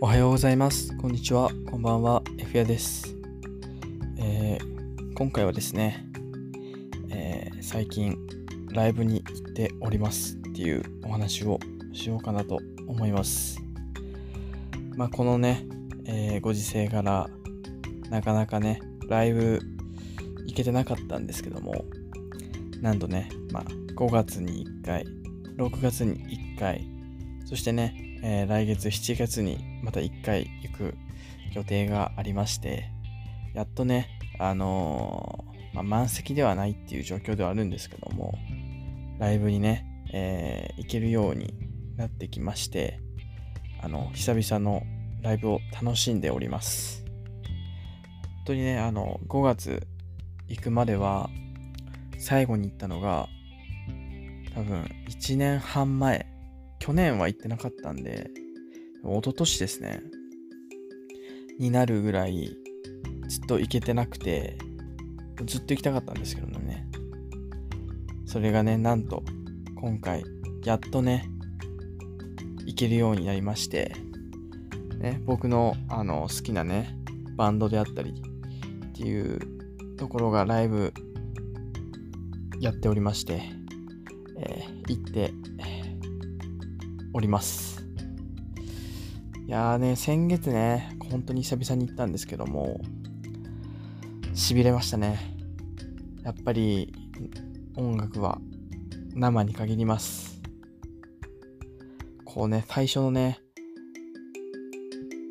おはようございます。こんにちは。こんばんは。F やです。えー今回はですね、えー最近ライブに行っておりますっていうお話をしようかなと思います。まあこのね、えーご時世からなかなかね、ライブ行けてなかったんですけども、なんとね、まあ5月に1回、6月に1回、そしてね、えー来月7月にまた1回行く予定がありまして、やっとね、あのーまあ、満席ではないっていう状況ではあるんですけども、ライブにね、えー行けるようになってきまして、あの、久々のライブを楽しんでおります。本当にね、あの、5月行くまでは、最後に行ったのが、多分1年半前、去年は行ってなかったんで、一昨年ですね、になるぐらい、ずっと行けてなくて、ずっと行きたかったんですけどね。それがね、なんと、今回、やっとね、行けるようになりまして、ね、僕の、あの、好きなね、バンドであったりっていうところがライブやっておりまして、えー行っております。いやーね、先月ね、本当に久々に行ったんですけども、痺れましたね。やっぱり音楽は生に限ります。こうね、最初のね、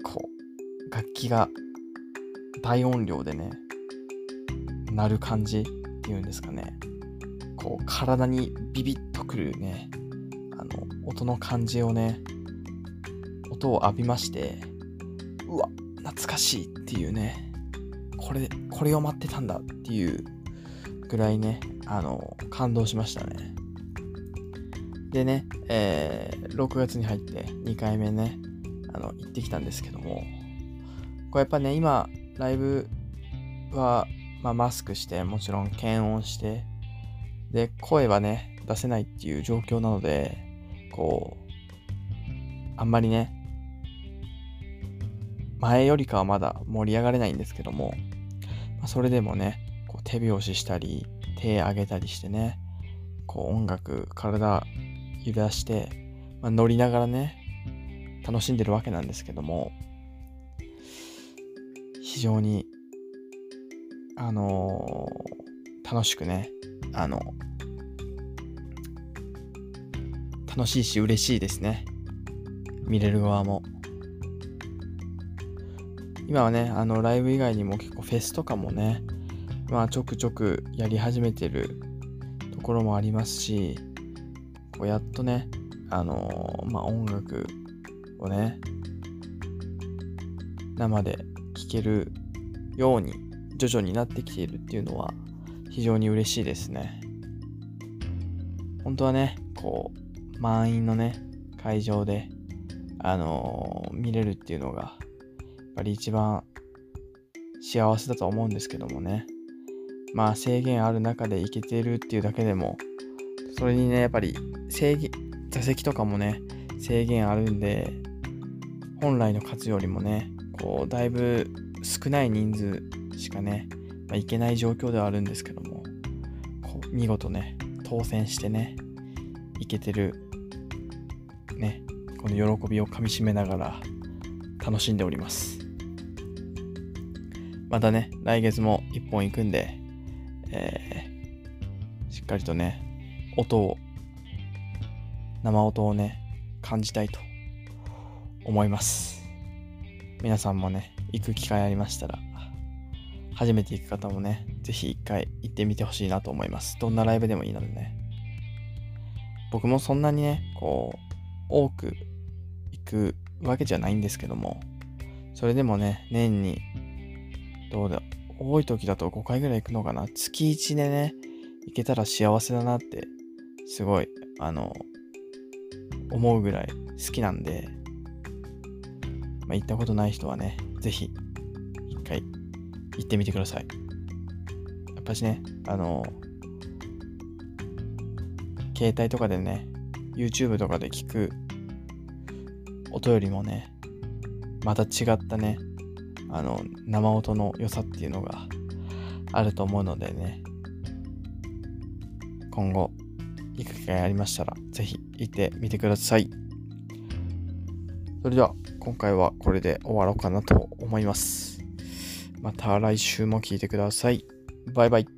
こう、楽器が大音量でね、鳴る感じっていうんですかね。こう、体にビビッとくるね、音の感じをね、音を浴びまして、うわ、懐かしいっていうね、これ、これを待ってたんだっていうぐらいね、あの、感動しましたね。でね、えー6月に入って2回目ね、あの、行ってきたんですけども、これやっぱね、今、ライブは、まあ、マスクして、もちろん検温して、で、声はね、出せないっていう状況なので、こう、あんまりね、前よりかはまだ盛り上がれないんですけども、まあそれでもね、こう手拍子したり、手上げたりしてね、こう音楽、体揺らして、まあ、乗りながらね、楽しんでるわけなんですけども、非常に、あのー楽しくね、あの、楽しいし嬉しいですね。見れる側も。今はね、あの、ライブ以外にも結構フェスとかもね、まあちょくちょくやり始めてるところもありますし、こうやっとね、あのまあ音楽をね、生で聴けるように徐々になってきているっていうのは非常に嬉しいですね。本当はね、こう、満員のね、会場で、あの見れるっていうのが、やっぱり一番幸せだと思うんですけどもね。まあ制限ある中で行けてるっていうだけでも、それにね、やっぱり制限、座席とかもね、制限あるんで、本来の数よりもね、こう、だいぶ少ない人数しかね、まあ、行けない状況ではあるんですけども、こう見事ね、当選してね、行けてる、ね、この喜びをかみしめながら楽しんでおります。またね、来月も一本行くんで、えーしっかりとね、音を、生音をね、感じたいと思います。皆さんもね、行く機会ありましたら、初めて行く方もね、ぜひ一回行ってみてほしいなと思います。どんなライブでもいいのでね。僕もそんなにね、こう、多く行くわけじゃないんですけども、それでもね、年に、どうだ、多い時だと5回ぐらい行くのかな。月1でね、行けたら幸せだなって、すごい、あの、思うぐらい好きなんで、まあ、行ったことない人はね、ぜひ、一回行ってみてください。やっぱしね、あの、携帯とかでね、YouTube とかで聞く音よりもね、また違ったね、あの、生音の良さっていうのがあると思うのでね、今後、行く機会ありましたら、ぜひ行ってみてください。それでは、今回はこれで終わろうかなと思います。また来週も聞いてください。バイバイ。